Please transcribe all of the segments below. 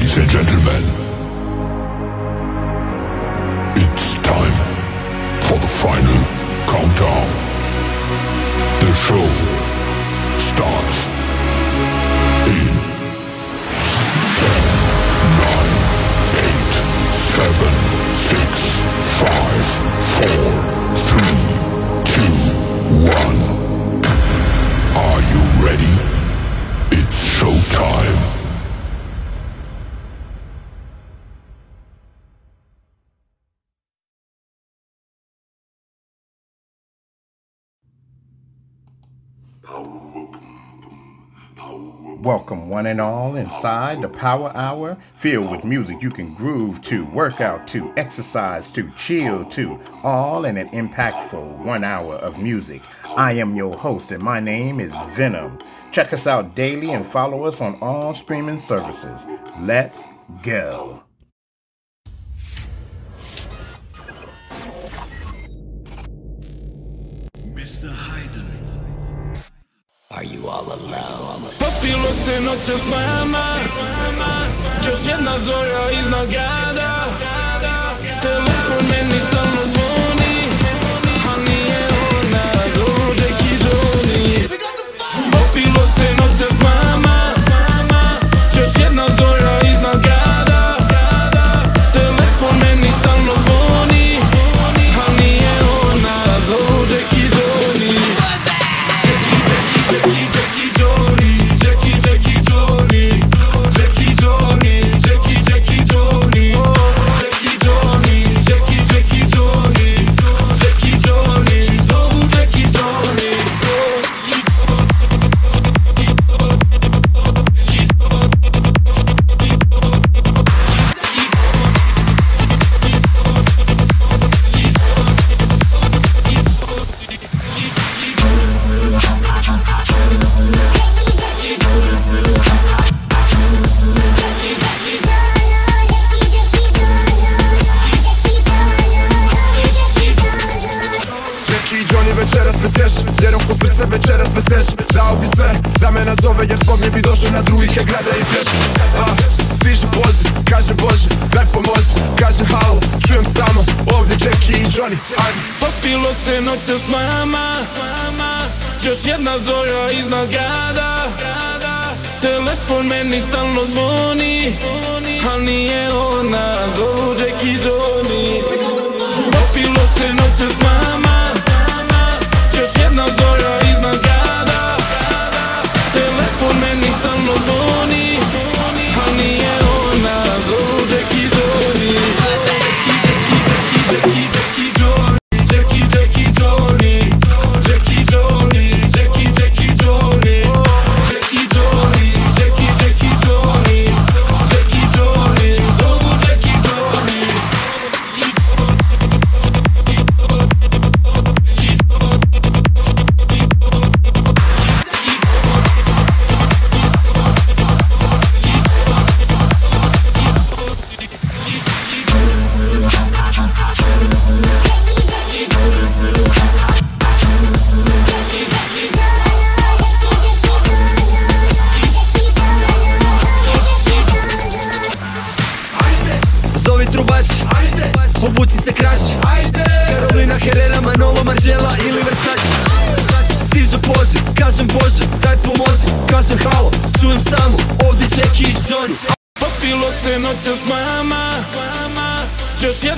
Ladies and gentlemen, it's time for the final countdown. The show starts in 10, 9, 8, 7, 6, 5, 4, 3, 2, 1. Are you ready? It's showtime. Welcome, one and all, inside the Power Hour, filled with music you can groove to, work out to, exercise to, chill to, all in an impactful one hour of music. I am your host, and my name is Venom. Check us out daily and follow us on all streaming services. Let's go. Are you all alone? Popilo se noćas mama Još jedna zora iznad grada Telefon meni stalno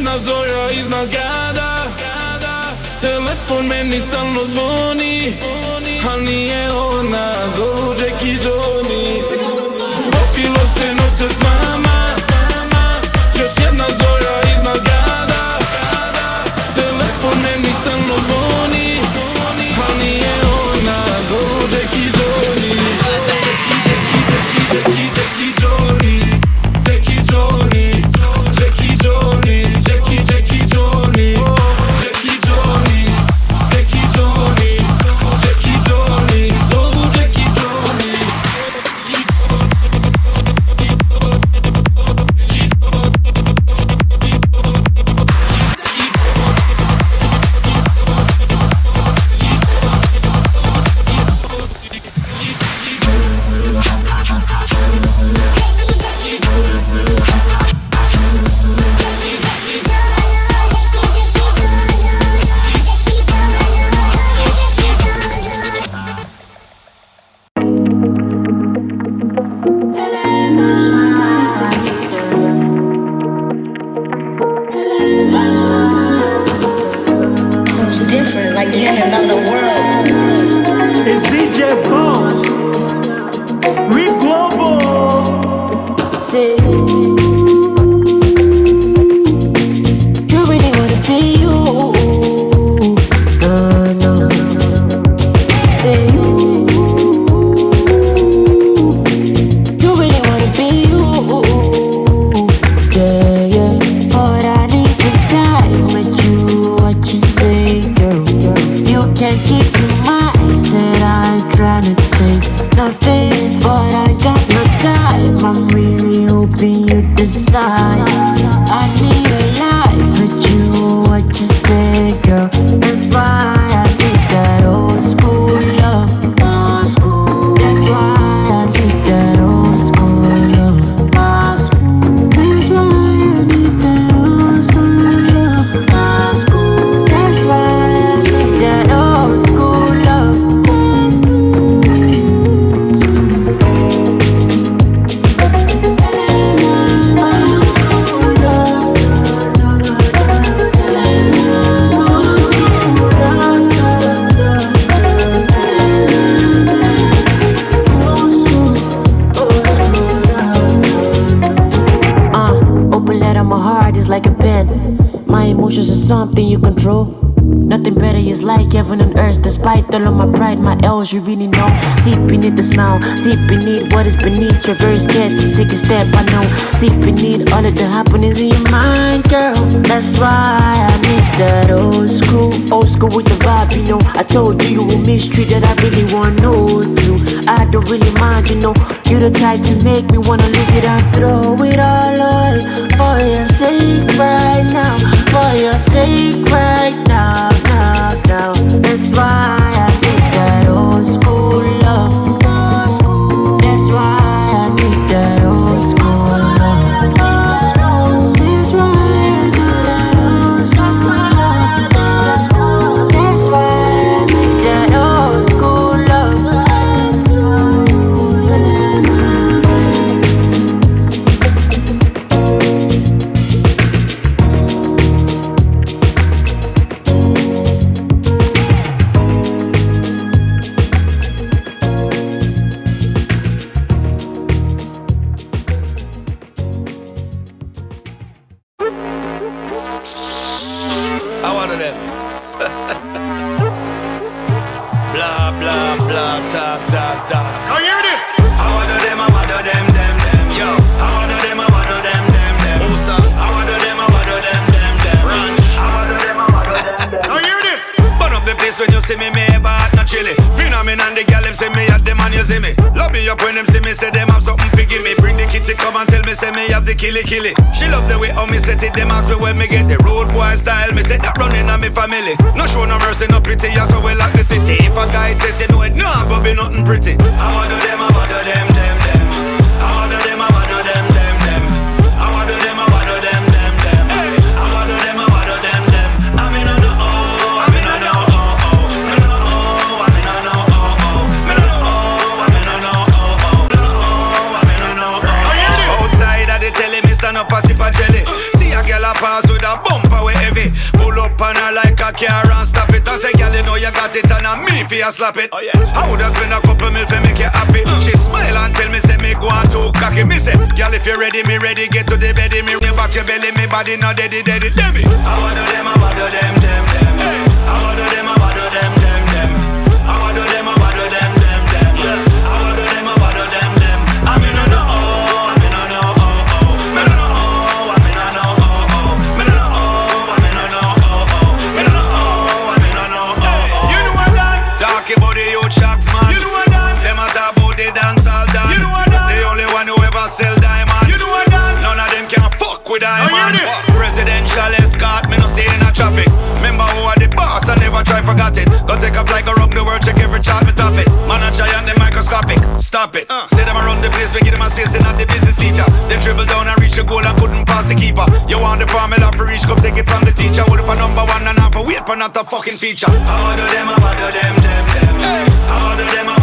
jedna zora iznad grada. Telefon meni stalno zvoni A nije ona Zođek i Johnny. Popilo se noće s mama Još jedna zora say introverts get to take a step. I know, see need all of the happenings in your mind, girl. That's why I need that old school, old school with the vibe, you know. I told you you were mystery that I really want know to. I don't really mind, you know. You the type to make me wanna lose it. I throw it all away for your sake right now, for your sake right. Girl, if you ready, me ready, get to the bed, me back your belly, me body not dead, dead, dead, I wanna them, I wanna them, them, them. Go take a flight, go rock the world, check every chart, we top it. Man, I try and the microscopic, stop it. Uh. Say them around the place, we give them a space, they not the business teacher. They dribble down and reach the goal and couldn't pass the keeper. You want the formula for reach, come take it from the teacher. Hold up a number one and half a weight, but not the fucking feature. How do them, how do them, them, them? Hey. How do them,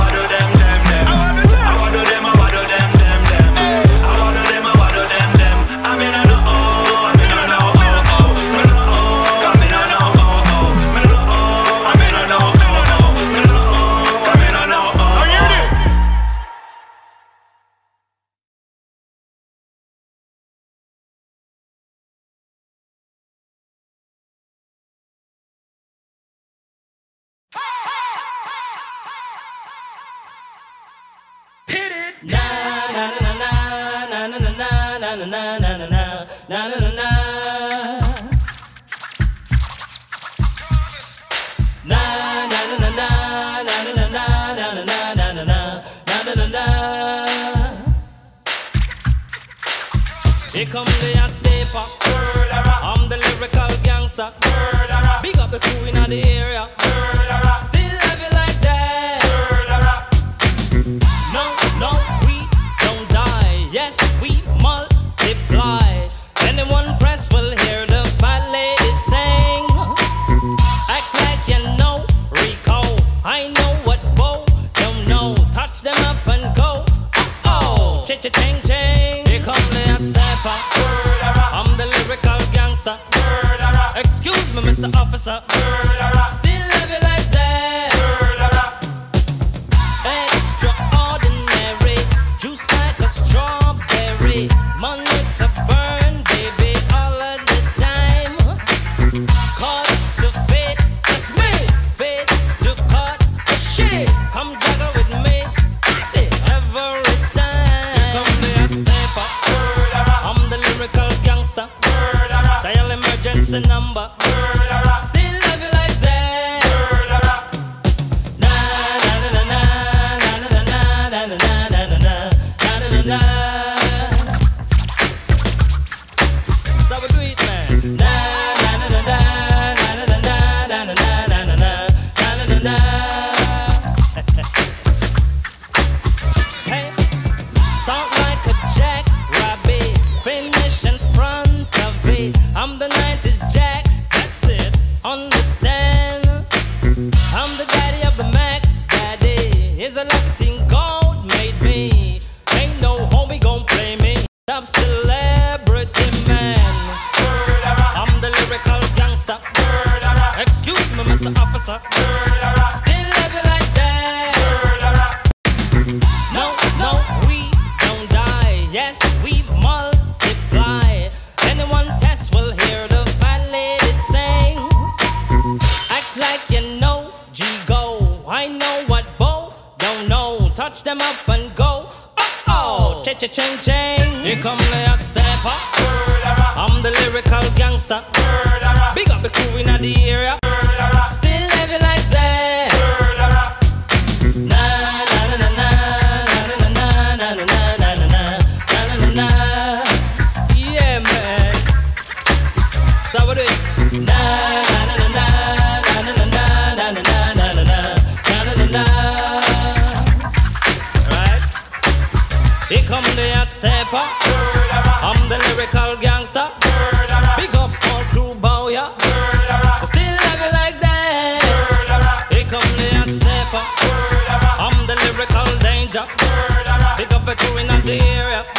come the hot sniper. I'm the lyrical gangster. the officer. Murderer. them up and go. Oh oh, cha cha ching ching. Here come the hot stepper. I'm the lyrical gangster. Big up the crew in the area. stepper. I'm the lyrical gangster. Big up all crew bow ya. Still love you like that. Here come the hot stepper. I'm the lyrical danger. Big up a crew in the area.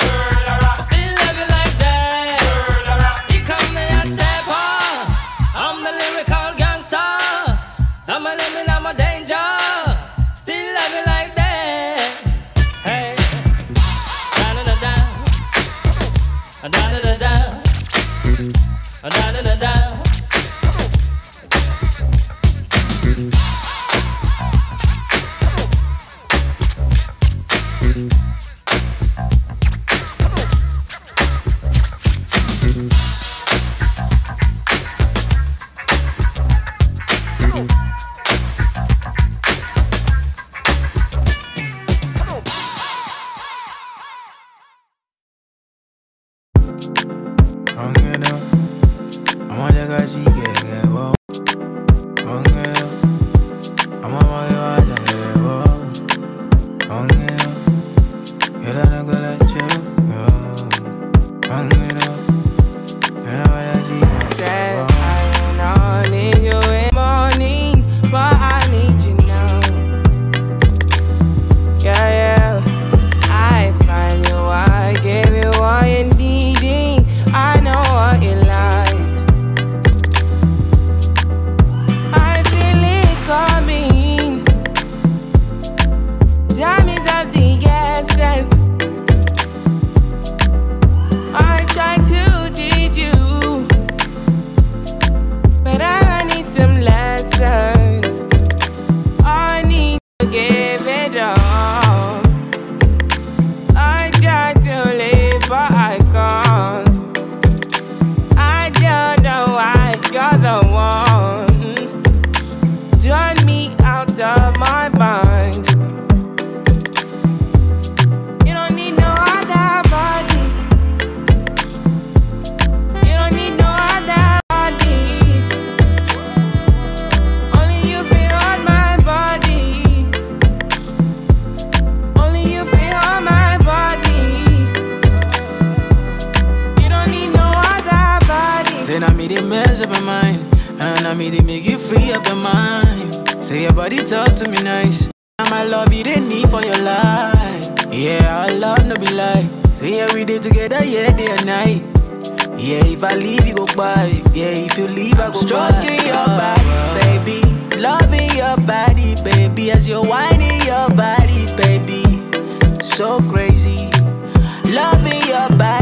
Loving your body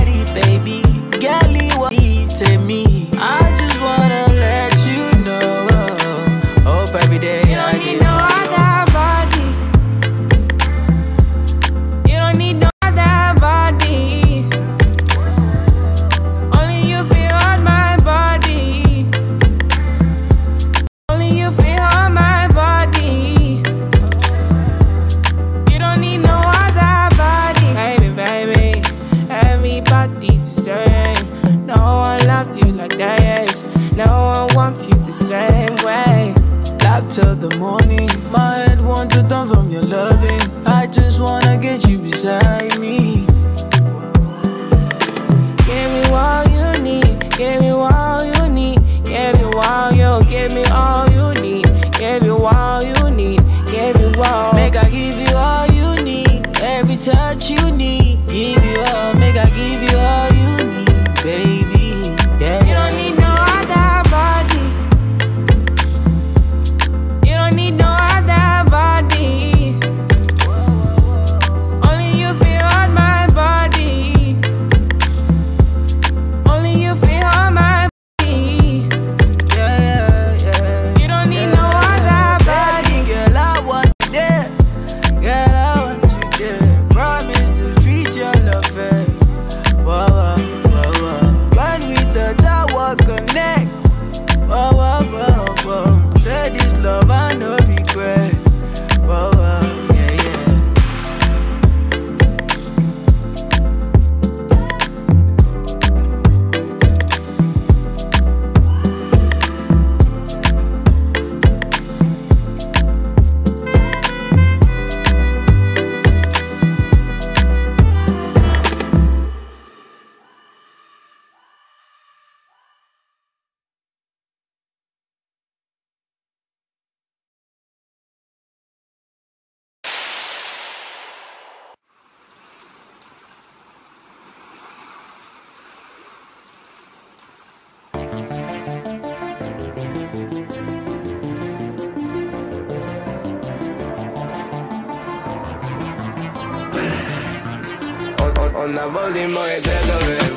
último que te.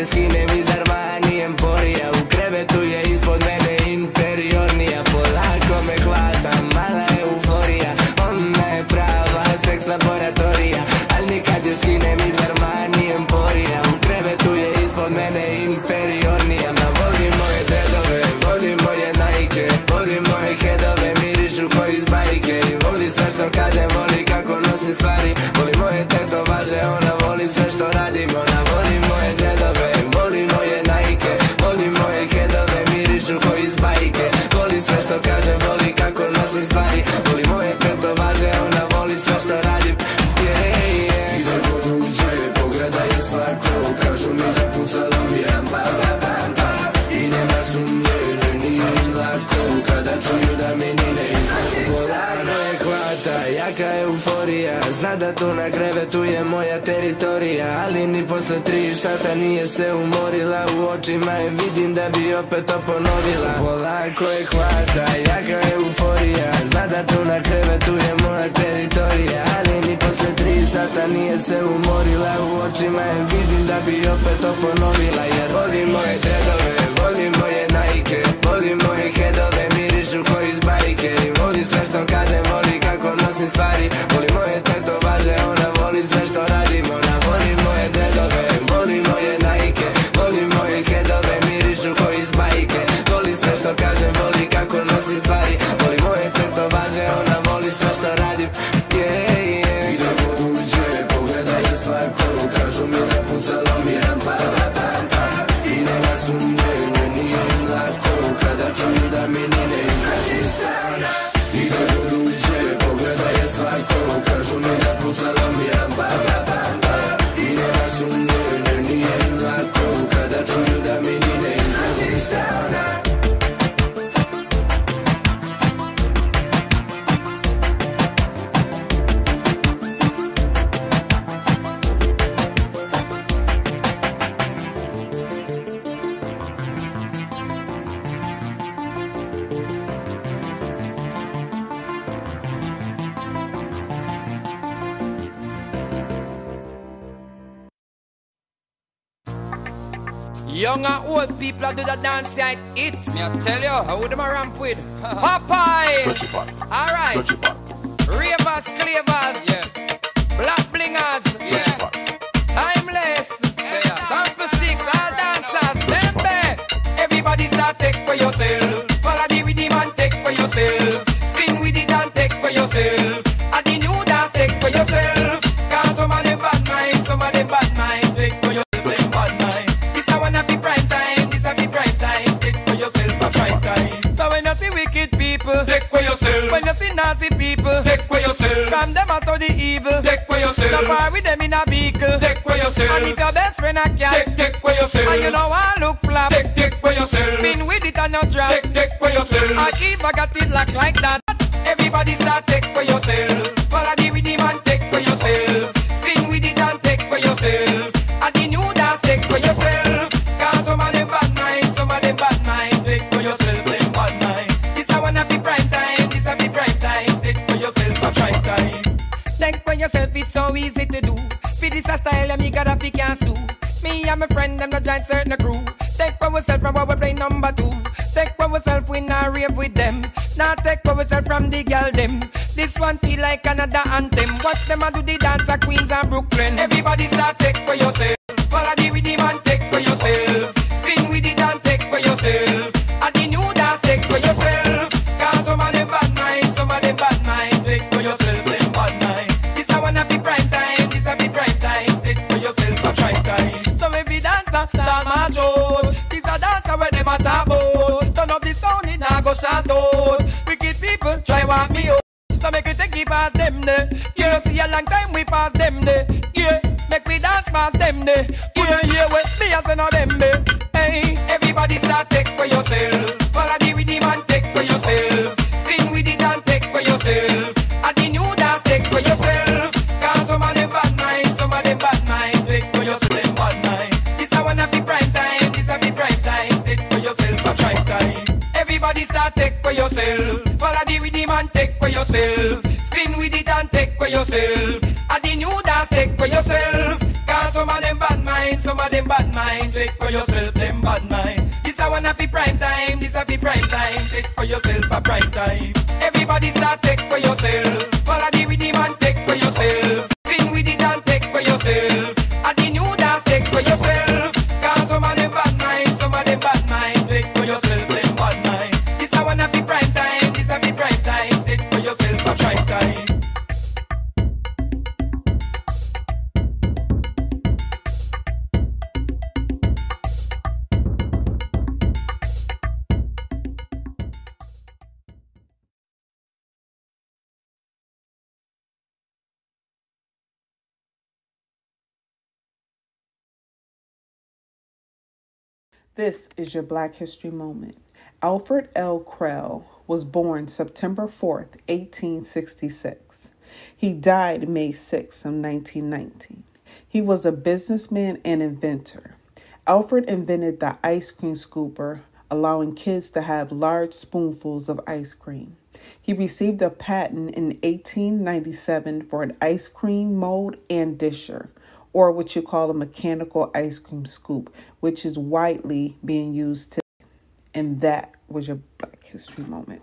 just keep that. Tu na krevetu je moja teritorija Ali ni posle tri sata nije se umorila U očima je vidim da bi opet to ponovila. Polako je hvata, jaka je euforija Zna da tu na krevetu je moja teritorija Ali ni posle tri sata nije se umorila U očima je vidim da bi opet to ponovila Jer volim moje dedove, volim moje najke Volim moje hedove, mirišu ko iz bajke I volim sve što kažem Me I tell you, how them a ramp with Popeye. Alright. Ravers, clavers, yourself. And if your best friend a cat, take, take for yourself. And you know I look flap, take, take for yourself. Spin with it and you drop, take, take for yourself. I keep I got it locked like that. One feel like another anthem. Watch them a do the dance of Queens and Brooklyn. Everybody start Yeah, yeah, well, me a say no them. Hey, everybody start take for yourself. Follow the rhythm and take for yourself. Spin with it and take for yourself. And the new dance take for yourself. Cause some of them bad mind, some of them bad mind. Take for yourself, them bad mind. This a one of the prime time, this a the prime time. Take for yourself a prime time. Everybody start take for yourself. Follow the rhythm and take for yourself. Spin with it and take for yourself. Mind, some of them bad mind. Take for yourself, them bad mind. This a one of the prime time, this a the prime time. Take for yourself a prime time. Everybody start take for yourself. This is your Black History Moment. Alfred L. Cralle was born September 4th, 1866. He died May 6th of 1919. He was a businessman and inventor. Alfred invented the ice cream scooper, allowing kids to have large spoonfuls of ice cream. He received a patent in 1897 for an ice cream mold and disher, or what you call a mechanical ice cream scoop, which is widely being used today. And that was your Black History moment.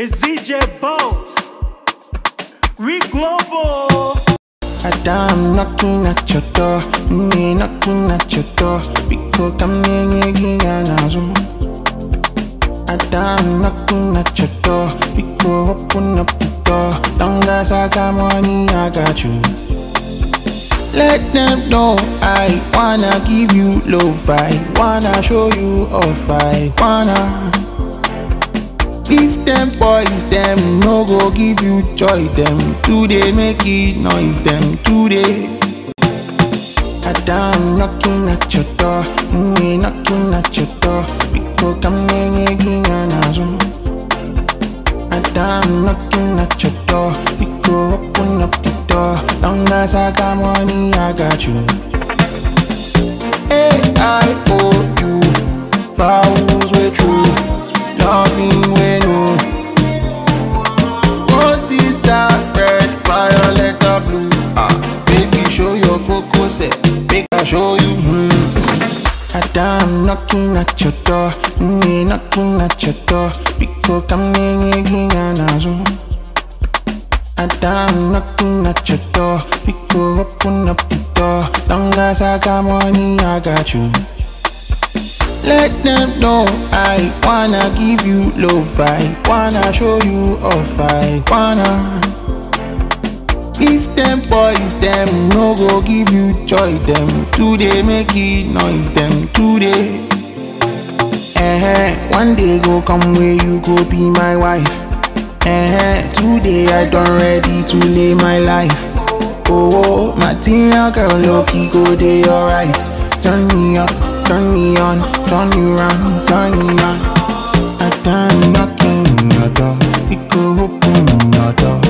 It's DJ Boat. We global. I'm knocking at your door, me knocking at your door. Because I'm getting nazo. I'm knocking at your door, because open up the door. Long as I got money, I got you. Let them know I wanna give you love, I wanna show you off, I wanna. If them boys, them no go give you joy, them today make it noise, them today. I'm knocking at your door, me knocking at your door, making an azum. I'm knocking at your door, because open up the door. Long as I got money, I got you. I you vows at your door, me knocking at your door, I'm making an azum. I'm knocking at your door, because open up the door. Long as I got money, I got you. Let them know I wanna give you love, I wanna show you off, I wanna. If them boys, them no go give you joy, them today make it noise, them today. Eh, one day go come where you go be my wife. Eh, today I done ready to lay my life. Oh, oh material girl, lucky go day alright. Turn me up, turn me on, turn me round, turn me on. I done knocking your door, it go open your door.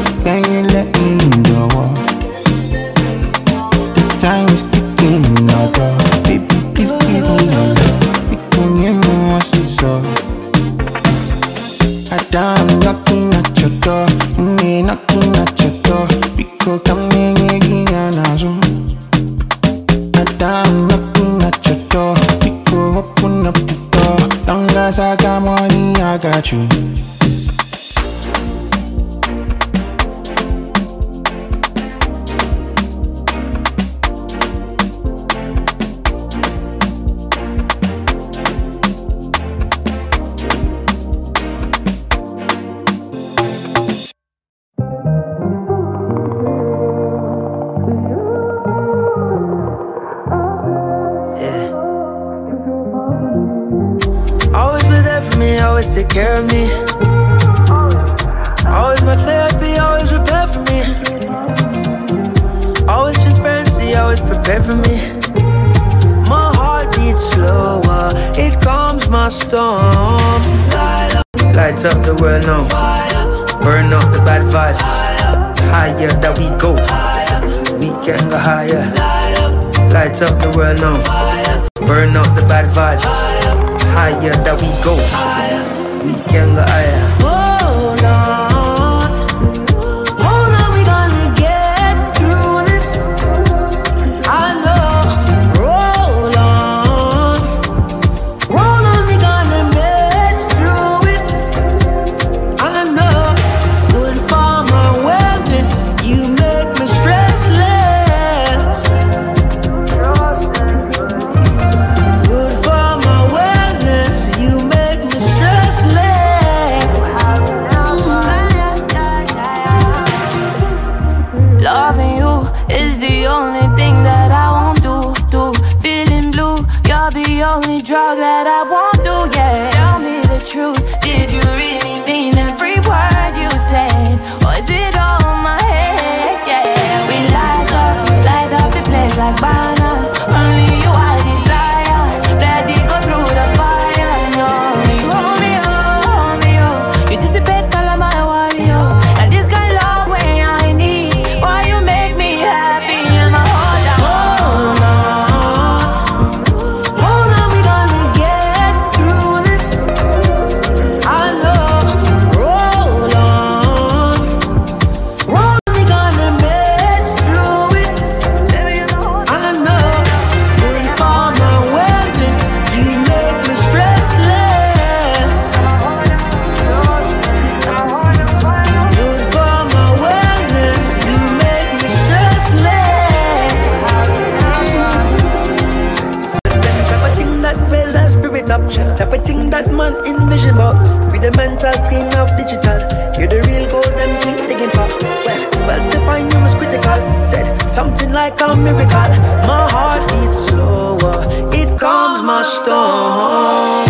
My storm.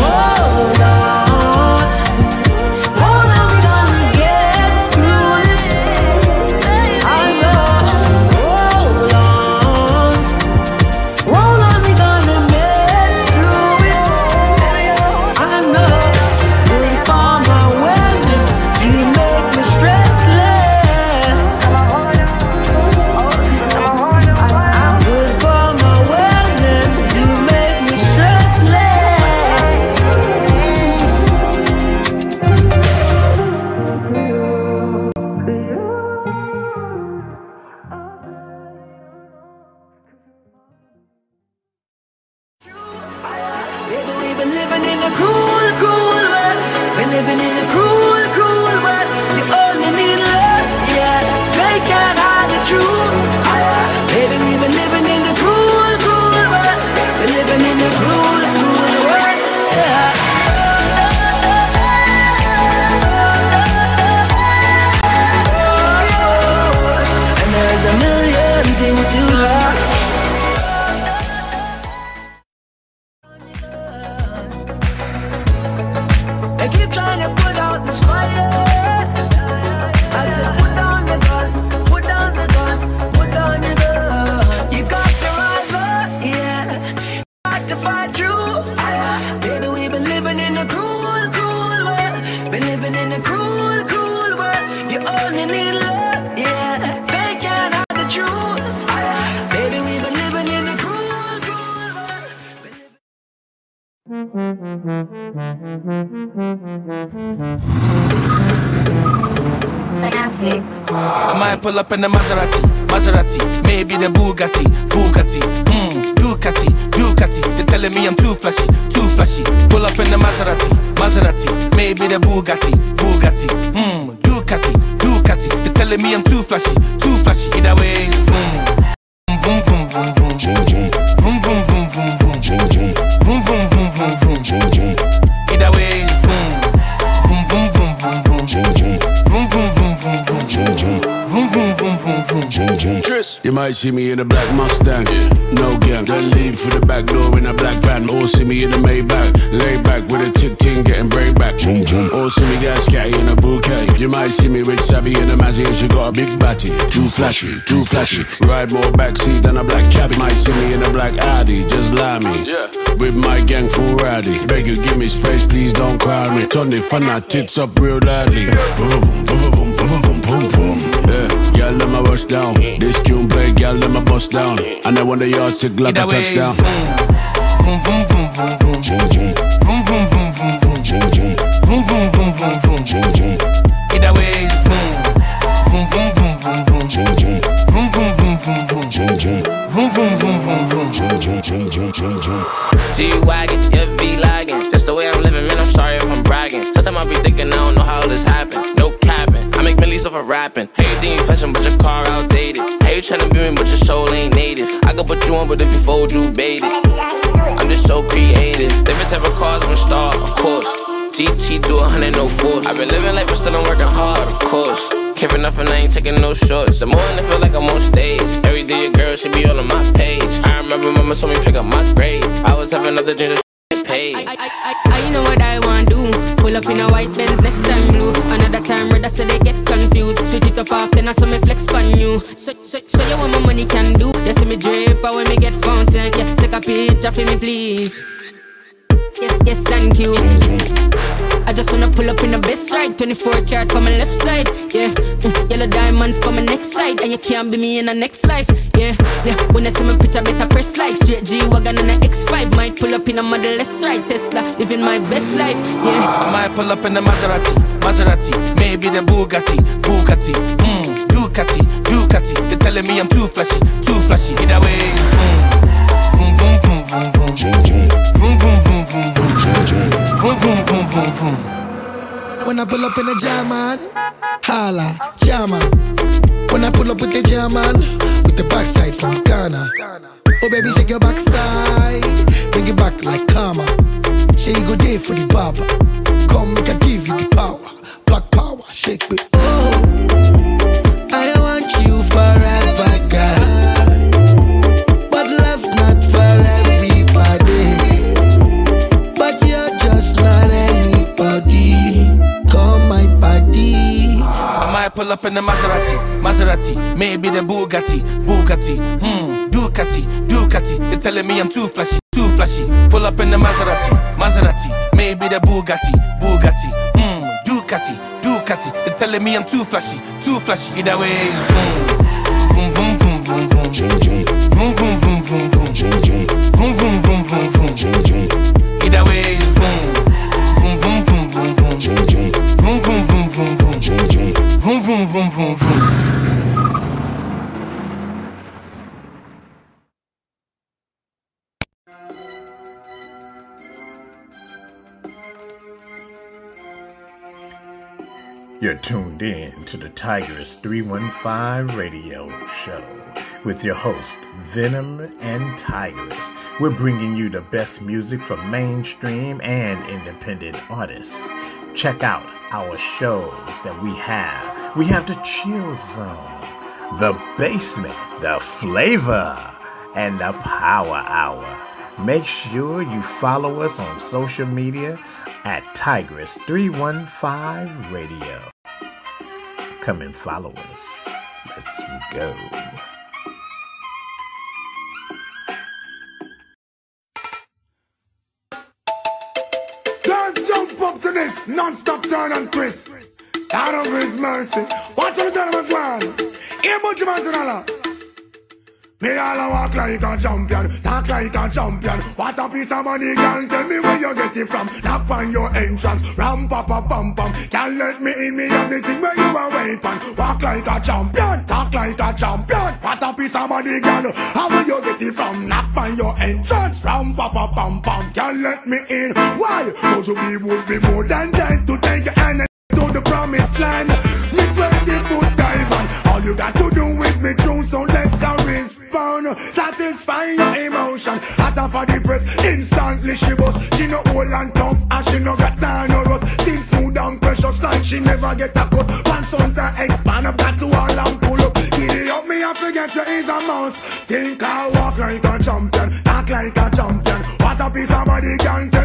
I might pull up in the Maserati, Maserati, maybe the Bugatti, Bugatti, hmm, Ducati, Ducati. They're telling me I'm too flashy, too flashy. Pull up in the Maserati, Maserati, maybe the Bugatti, Bugatti, hmm, Ducati, Ducati. They're telling me I'm too flashy, too flashy. Either way, vroom, vroom, vroom, vroom, vroom, vroom, vroom, vroom. You might see me in a black Mustang, no gang. Then leave for the back door in a black van. Or see me in a Maybach, lay back with a tick ting, getting break back. Or see me get scatty in a bouquet. You might see me with Sabby in a Mazzy and she got a big batty. Too flashy, too flashy. Ride more backseat than a black cabbie. Might see me in a black Audi, just lie me. With my gang full rowdy. Beg you, give me space, please don't crowd me. Turn the fun tits up real loudly. Boom, boom, boom, down. This tune play, girl, let my bust down. And I want the yardstick like a touchdown. Vroom, vroom, vroom, vroom, vroom, vroom. Vroom, vroom, vroom, vroom, vroom. Vroom, vroom, vroom, vroom, vroom. Either way, vroom. Vroom, vroom, vroom, vroom, vroom. Vroom, vroom, vroom, vroom, vroom. Vroom, vroom, vroom, vroom, vroom. G-Wagon, yeah, V-Lagging. Just the way I'm living, man, I'm sorry if I'm bragging. Sometimes I be thinking I don't know how this happened. Off of rapping. Hey, you think you fashion, but your car outdated. Hey, you tryna be me, but your soul ain't native. I could put you on, but if you fold, you bait it. I'm just so creative. Different type of cars, I'm a star, of course. GT do a hundred, no force. I've been living life, but still I'm working hard, of course. Care for nothing, I ain't taking no shorts. The morning I feel like I'm on stage. Every day your girl should be all on my page. I remember mama told me pick up my grade. I was having another drink to get paid. I know what I want to do. Pull up in a white Benz next time blue. Another time red, so they get confused. Switch it up often, I saw me flex on you. So, so, so you want my money can do? You see me drip, but when me get fountain, yeah, take a picture for me, please. Yes, yes, thank you. I just wanna pull up in the best ride. 24 karat for my left side. Yeah, mm, yellow diamonds for my next side. And you can't be me in the next life. Yeah, yeah. When I see my picture, better press like straight G Wagon and a X5. Might pull up in a Model S ride. Tesla, living my best life. Yeah. I might pull up in the Maserati, Maserati, maybe the Bugatti, Bugatti, hmm, Ducati, Ducati. They're telling me I'm too flashy, too flashy. Either way, vroom, vroom, vroom, vroom, vroom, vroom, vroom, vroom, vroom, vroom, vroom, vroom, vroom, vroom, vroom, vroom. When I pull up in a German, holla, German. When I pull up with the German, with the backside from Ghana. Oh baby, shake your backside, bring it back like karma. She go there for the barber. Come make I give you the power. Black power, shake me. Oh, pull up in the Maserati, Maserati, maybe the Bugatti, Bugatti, hmm, Ducati, Ducati. They're telling me I'm too flashy, too flashy. Pull up in the Maserati, Maserati, maybe the Bugatti, Bugatti, hmm, Ducati, Ducati. They're telling me I'm too flashy, too flashy. Either way, vroom, vroom, vroom, vroom, vroom, vroom, vroom, vroom, vroom, vroom, vroom, vroom, vroom, vroom, vroom, vroom. Either vroom, vroom. You're tuned in to the Tigress 315 radio show with your host, Venom and Tigress. We're bringing you the best music from mainstream and independent artists. Check out our shows that we have. We have the Chill Zone, the Basement, the Flavor, and the Power Hour. Make sure you follow us on social media at Tigress315 Radio. Come and follow us. Let's go. Dance jump up to this non-stop turn and twist. God of His mercy. Watch out the turn of a ground. Here, Butch Mantanala. Me all a walk like a champion, talk like a champion. What a piece of money, girl. Tell me where you get it from. Knock on your entrance, ram pa pa pam pam. Can't let me in, me have the thing where you a weapon. Walk like a champion, talk like a champion. What a piece of money, girl. How will you get it from? Knock on your entrance, ram pa pa pam pam. Can't let me in. Why? Would you be would be more than dead to take your hand to promised land. Me 20 foot dive on. All you got to do is be true, so let's go respond. Satisfy your emotion. Hotter for the press, instantly she was. She no old and tough, and she no got time no rust. Things smooth and precious, like she never get a cut. Pants on to expand, I've got to all and pull up. Giddy up, me I forget you is a mouse. Think I walk like a champion, talk like a champion. What a piece of body can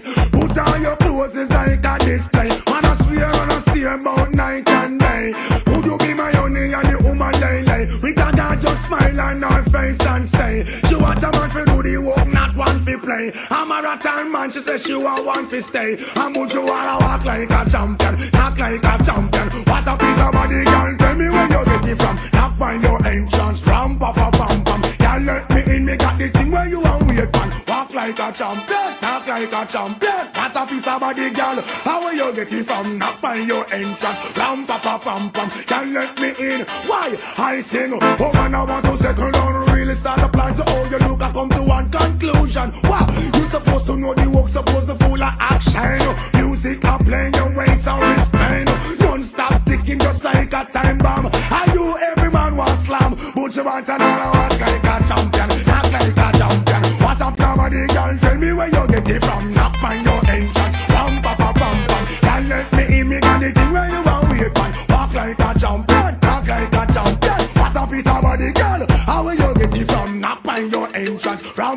Put on your clothes, it's like a display. Man, I swear on a steer about night and day. Would you be my honey and the woman lay? We can just smile on her face and say, She want a man for do the work, not one for play. I'm a rattan man, she says she want one for stay. I'm would you wanna walk like a champion, talk like a champion. What a piece of body, girl, tell me where you get it from. Now find your entrance, ram pa pa pam pam. Can't let me like a champion, talk like a champion. What a piece of body, girl, how will you get from? Now find your entrance, ram pa pa pam pam. Can't let me in, why? I sing, oh man, I want to settle down, really start a plan to how you look. I come to one conclusion. Wow, you supposed to know the work, supposed to full of action. Music are playing your ways are respect. Non-stop sticking just like a time bomb. Are you every man want slam? But you want another walk like a champion,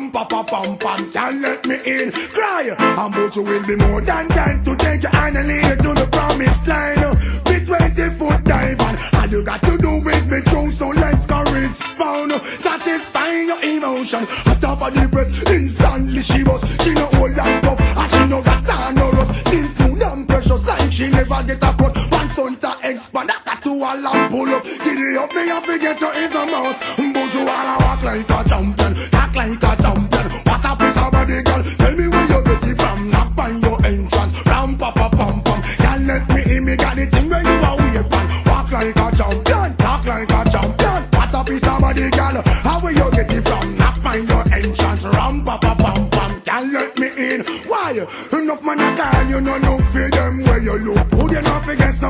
entrance, ram pa pa pam pam. Can't let me in, cry. And but you will be more than kind to take your hand and lead you to the promised line. Be 20 foot dive on. All you got to do is be true, so let's go respond. Satisfying your emotion. Hot off of the breast, instantly she was. She no old and tough, and she no got time no rust. Still smooth and precious, like she never get a cut. One son to expand, I got to all and pull up. Giddy up, me I forget you is a mouse.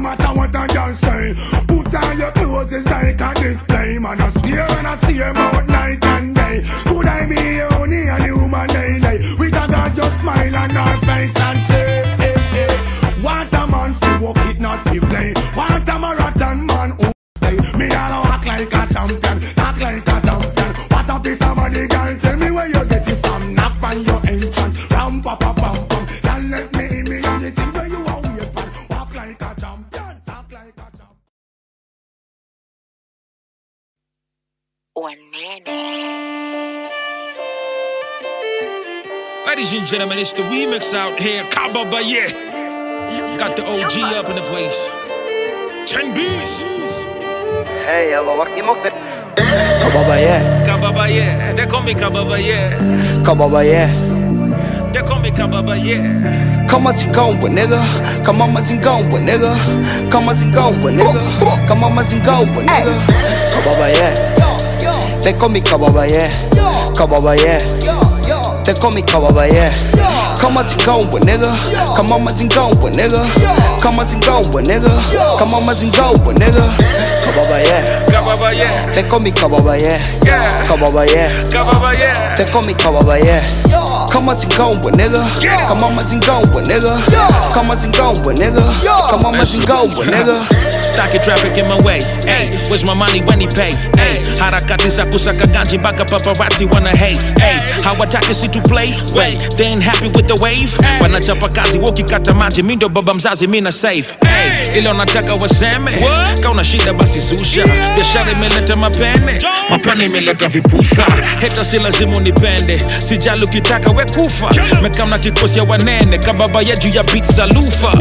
Matter what a girl say. Put on your clothes, it's like a display. Man, gentlemen, it's the remix out here. Kaba Baye. Got the OG up in the place. 10 B's. Hey, jag var vacker måste. Kababaye, Kaba Baye. Där kommer Kaba Baye. kababaye. Där kommer Kaba Baye. Come on, Zingomba, nigga. Come on, Zingomba, nigga. Come on, Zingomba, nigga. Come on, Zingomba, nigga. Kababaye. They call me Kababaye. Kababaye. They call me Kababaye. Come on, Zingomba, nigga. Come on, Zingomba, nigga. Come on, Zingomba, nigga. Come on, Zingomba, nigga. Kababaye. Kaba Baye. They call me Kababaye. Kababaye. Kaba Baye. They call me Kababaye. Come on, Zingomba, nigga. Come on, Zingomba, nigga. Come on, Zingomba, nigga. Come on, Zingomba, nigga. Staki traffic in my way. Hey, where's my money when he pay? Hey, harakati za kusaka ganji mpaka paparazzi wanna hate. Hey, hawataki si to play. Wait, they ain't happy with the wave. Wanachapa kazi wakikata maji, mi ndo baba mzazi, mi na safe. Ile unataka waseme. Kauna shida basi zusha. Biashara imeleta mapene, mapene imeleta vipusa. Heta si lazima unipende, sijali ukitaka we kufa. Mekamna kikosi ya wanene, kababa ya juu ya pizza lufa.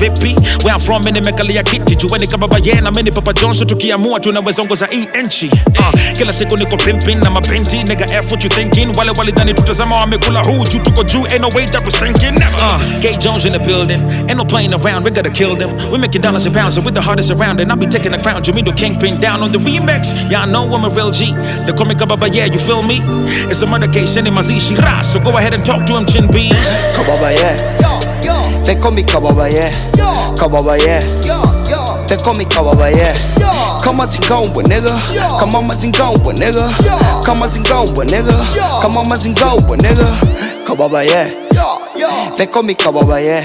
Vipi? Where I'm from, nimekalia kiti jueni kababa yena mimi ni Papa Johnson, tukiamua tunaweza ongoza hii nchi. Uh, kila siku niko pimping na mapenti, F what you thinking? Wale walidhani tutazama wamekula huu juu tuko juu, ain't no way that we're sinking. Uh, K Jones in the building, ain't no playing around, we gotta kill them. We making dollars and pounds, and with the hardest around, and I'll be taking the crown. Jamindo Kingpin down on the remix. Y'all know I'm a real G. The comic kababa yeah, you feel me? It's a murder case, and Mazishi Ra, so go ahead and talk to him, Chin Bees. Kababaye. They call me Kababaye. Kababaye. They call me Kababaye. Come on, Zingomba, nigga. Come on, Zingomba, nigga. Come on, Zingomba, nigga. Come on, Zingomba, nigga. Kababaye. They call me Kababaye.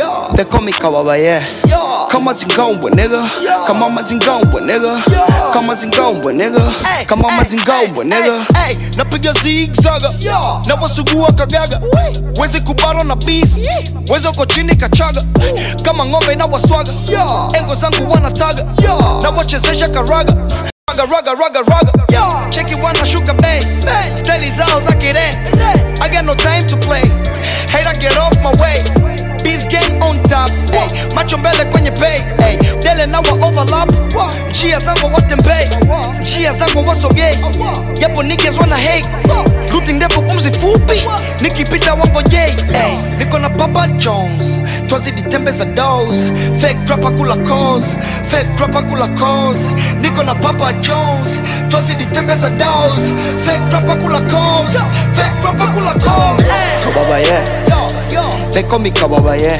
Kababaye. They call me Kababaye. Come on, Zingomba, nigga. Come on, Zingomba, nigga. Come on, Zingomba, nigga. Hey. Come on, Zingomba, nigga. Hey, napiga zigzaga. Na wasugua kagaga. Wezi kubaro na bisi wezi uko chini kachaga. Kama ng'ombe na waswaga. Engo zangu wanataga. Na wachezesha karaga. Raga raga raga raga. Cheki wanashuka bay. Steli zao za kire. I got no time to play. Hater get off my way Beats gang on top hey. macho mbele kwenye pay hey. dele na wa overlap njia zangu watembei njia zangu wasogei japo niggas wana hate luti ndefu pumzi fupi nikipita wangojei hey. niko na papa jones twazidi tembe za dos fake rapper kula cause fake rapper kula cause niko na papa jones twazidi tembe za dos fake rapper kula cause fake rapper kula cause ay. Kababaye. They call me Kababaye.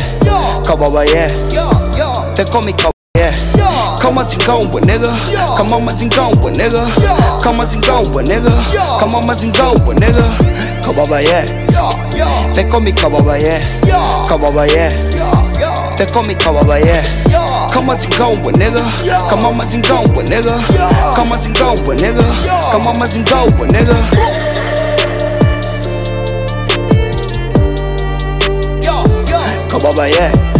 Kababaye. They call me Kababaye. Come on, Zingomba, nigga. Come on, Zingomba, nigga. Come on, Zingomba, nigga. Come on, Zingomba, nigga. Kababaye. They call me Kababaye. Kababaye. They call me Kababaye. Come on, Zingomba, nigga. Come on, Zingomba, nigga. Come on, Zingomba, nigga. Come on, Zingomba, nigga. Kababaye. Frankie music.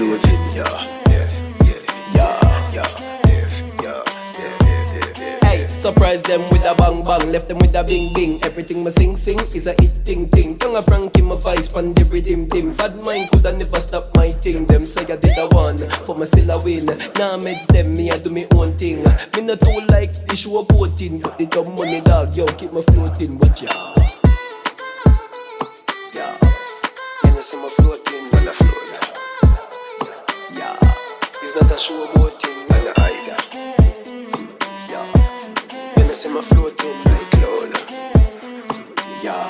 Yeah, yeah, yeah, yeah. Hey, surprise them with a bang bang, left them with a bing bing. Everything my sing sing is a hit ting ting. Tongue a Frankie my vice pan the rhythm dim. Bad mind coulda never stop my thing. Them say I did a one, but me still a win. Nah meds them, me I do me own thing. Me not too like the show boating, but the dumb money dog, yo keep me floating. Watch ya. A thing, I. Yeah, know, see cloud. Yeah,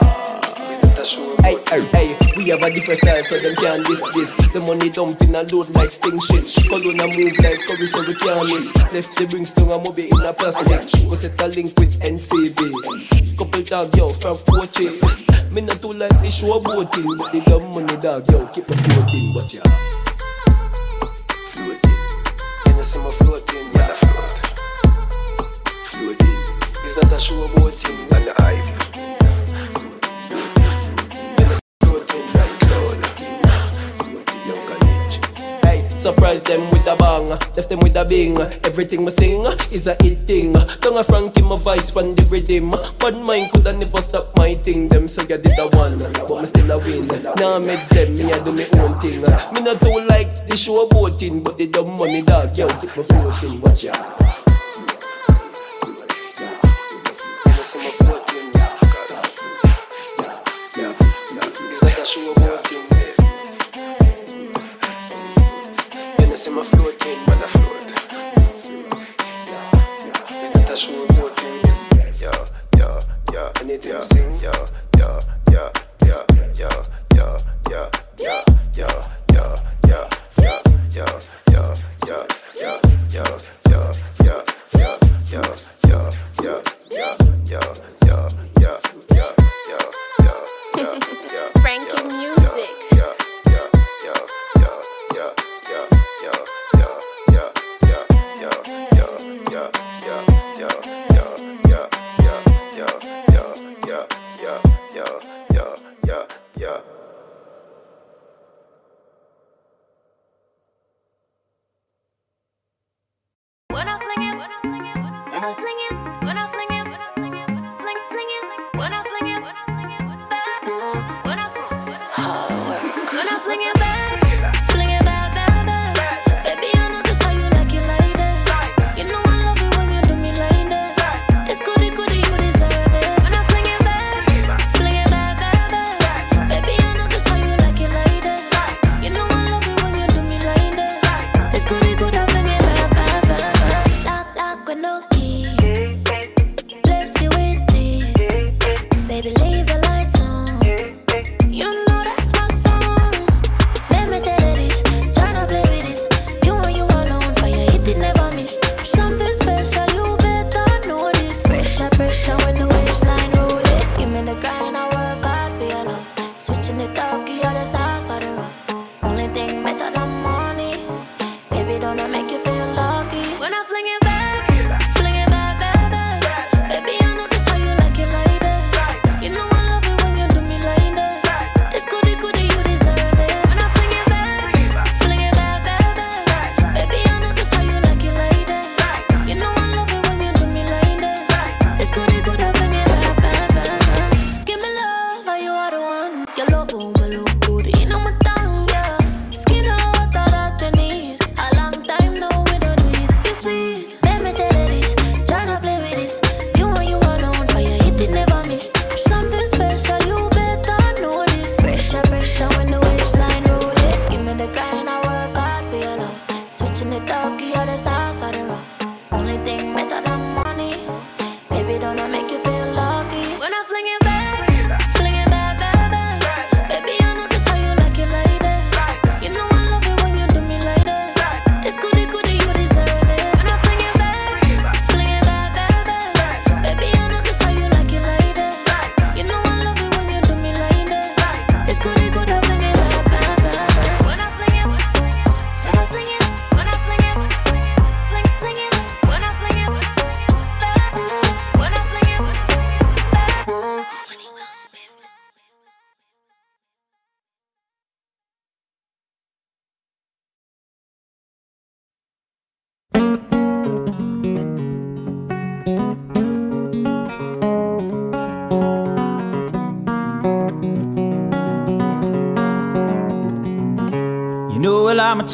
not a Hey, hey, hey, we have a different style so them can't diss this. The money dumping a load like sting shit Colonna move like curry so we can't miss. Left the rings tongue and mobile in a plastic. We set a link with NCB Couple dog yo from Poche Me not too like the show boating But the dumb money dog yo keep me floating But yeah You cloud. Younger age. Hey, surprise them with a bang, left them with a bing. Everything me sing is a hit thing. Tongue a Frankie my vice pan the rhythm. But mine coulda never stop my thing. Them say I did a one, but me still a win. Now nah, meds them, me I do me own thing. Ah. Me not too like the show boating, but the dumb money dog, yo keep me floating. Watch ya. That's who I'm working with. Then I see my floating, but I float. Is that a show I'm? Yeah, yeah, yeah. Anything yeah, sing, yeah.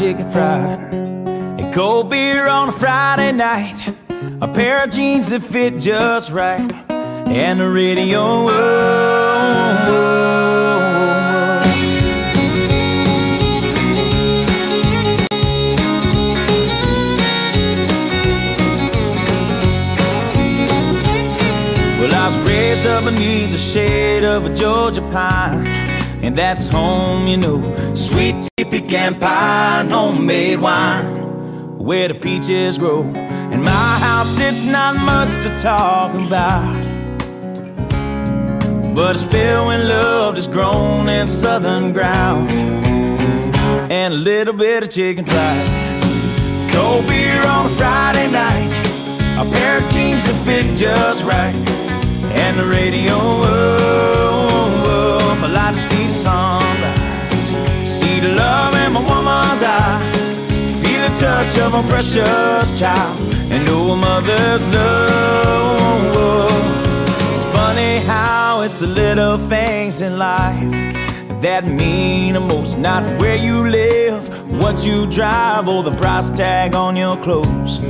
Chicken fried. And cold beer on a Friday night. A pair of jeans that fit just right. And the radio. oh, oh, oh. Well, I was raised up beneath the shade of a Georgia pine. And that's home, you know. Sweet pecan pie, and homemade wine. Where the peaches grow. In my house, it's not much to talk about. But it's filled when love is grown in southern ground. And a little bit of chicken fried. Cold beer on a Friday night. A pair of jeans that fit just right. And the radio, oh, oh, oh, I like to see the touch of a precious child. And know a mother's love. It's funny how it's the little things in life that mean the most. Not where you live, what you drive, or the price tag on your clothes.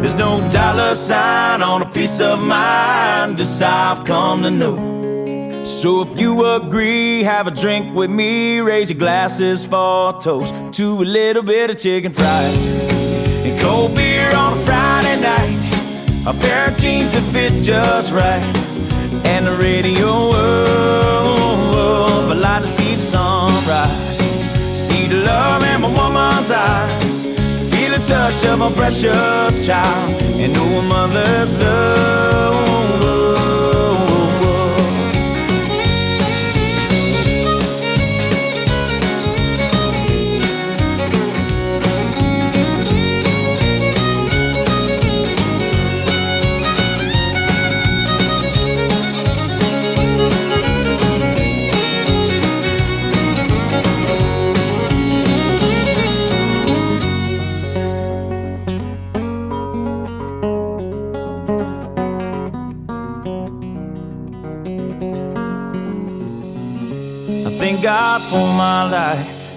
There's no dollar sign on a peace of mind. This I've come to know. So if you agree, have a drink with me. Raise your glasses for a toast to a little bit of chicken fried and cold beer on a Friday night. A pair of jeans that fit just right, and the radio. Oh, I like to see the sunrise, see the love in my woman's eyes, feel the touch of a precious child, and know a mother's love. For my life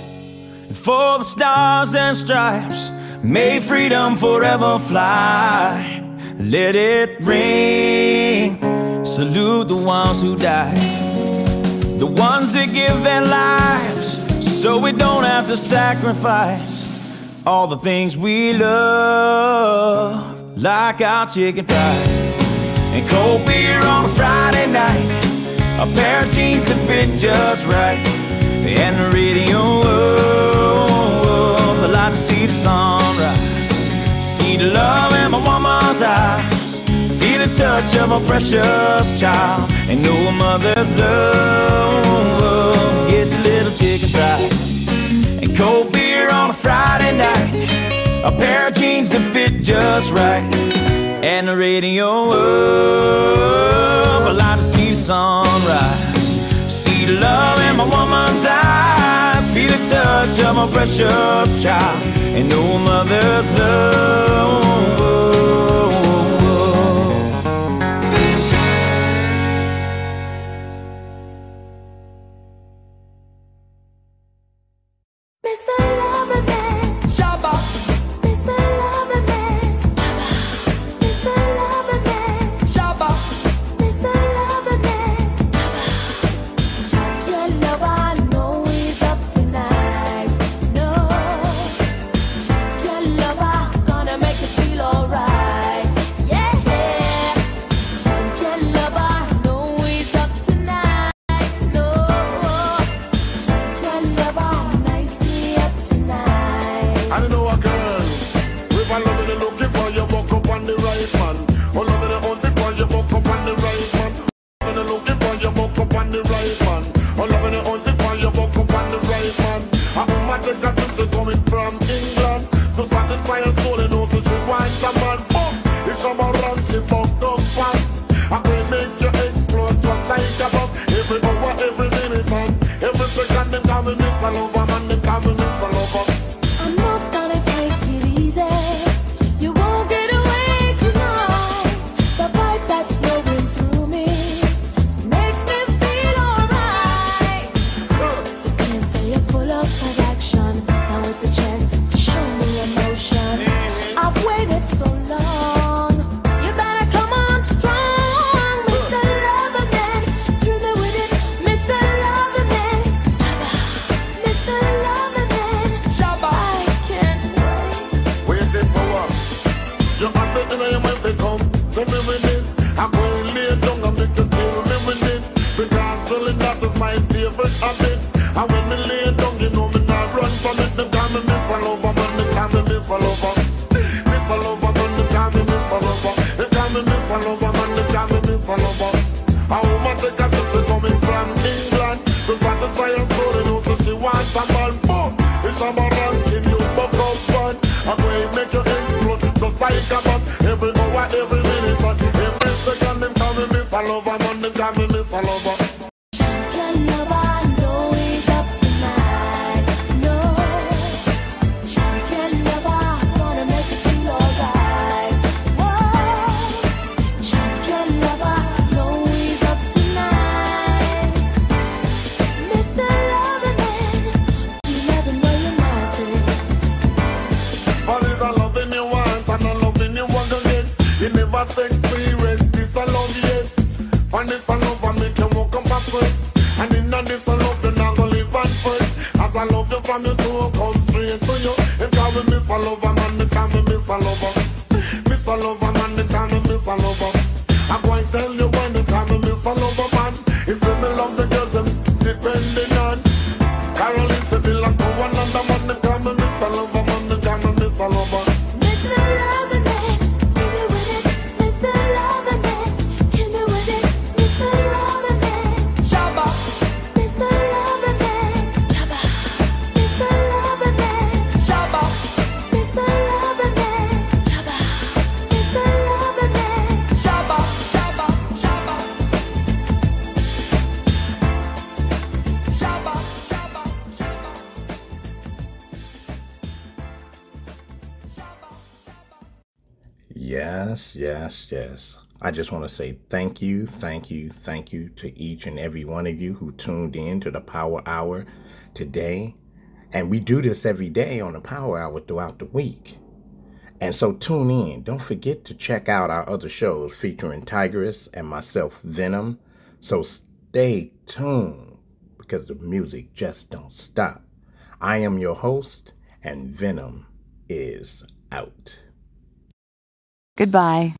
and for the stars and stripes. May freedom forever fly. Let it ring. Salute the ones who died, the ones that give their lives so we don't have to sacrifice all the things we love, like our chicken fried and cold beer on a Friday night. A pair of jeans that fit just right. And the radio, I like to see the sunrise. See the love in my woman's eyes. Feel the touch of a precious child. And know a mother's love gets a little chicken fried. And cold beer on a Friday night. A pair of jeans that fit just right. And the radio, I like to see the sunrise. See the love in my woman's eyes. Touch of my precious child. And a mother's love. just want to say thank you, thank you, thank you to each and every one of you who tuned in to the Power Hour today. And we do this every day on the Power Hour throughout the week. And so tune in. Don't forget to check out our other shows featuring Tigress and myself, Venom. So stay tuned because the music just don't stop. I am your host, and Venom is out. Goodbye.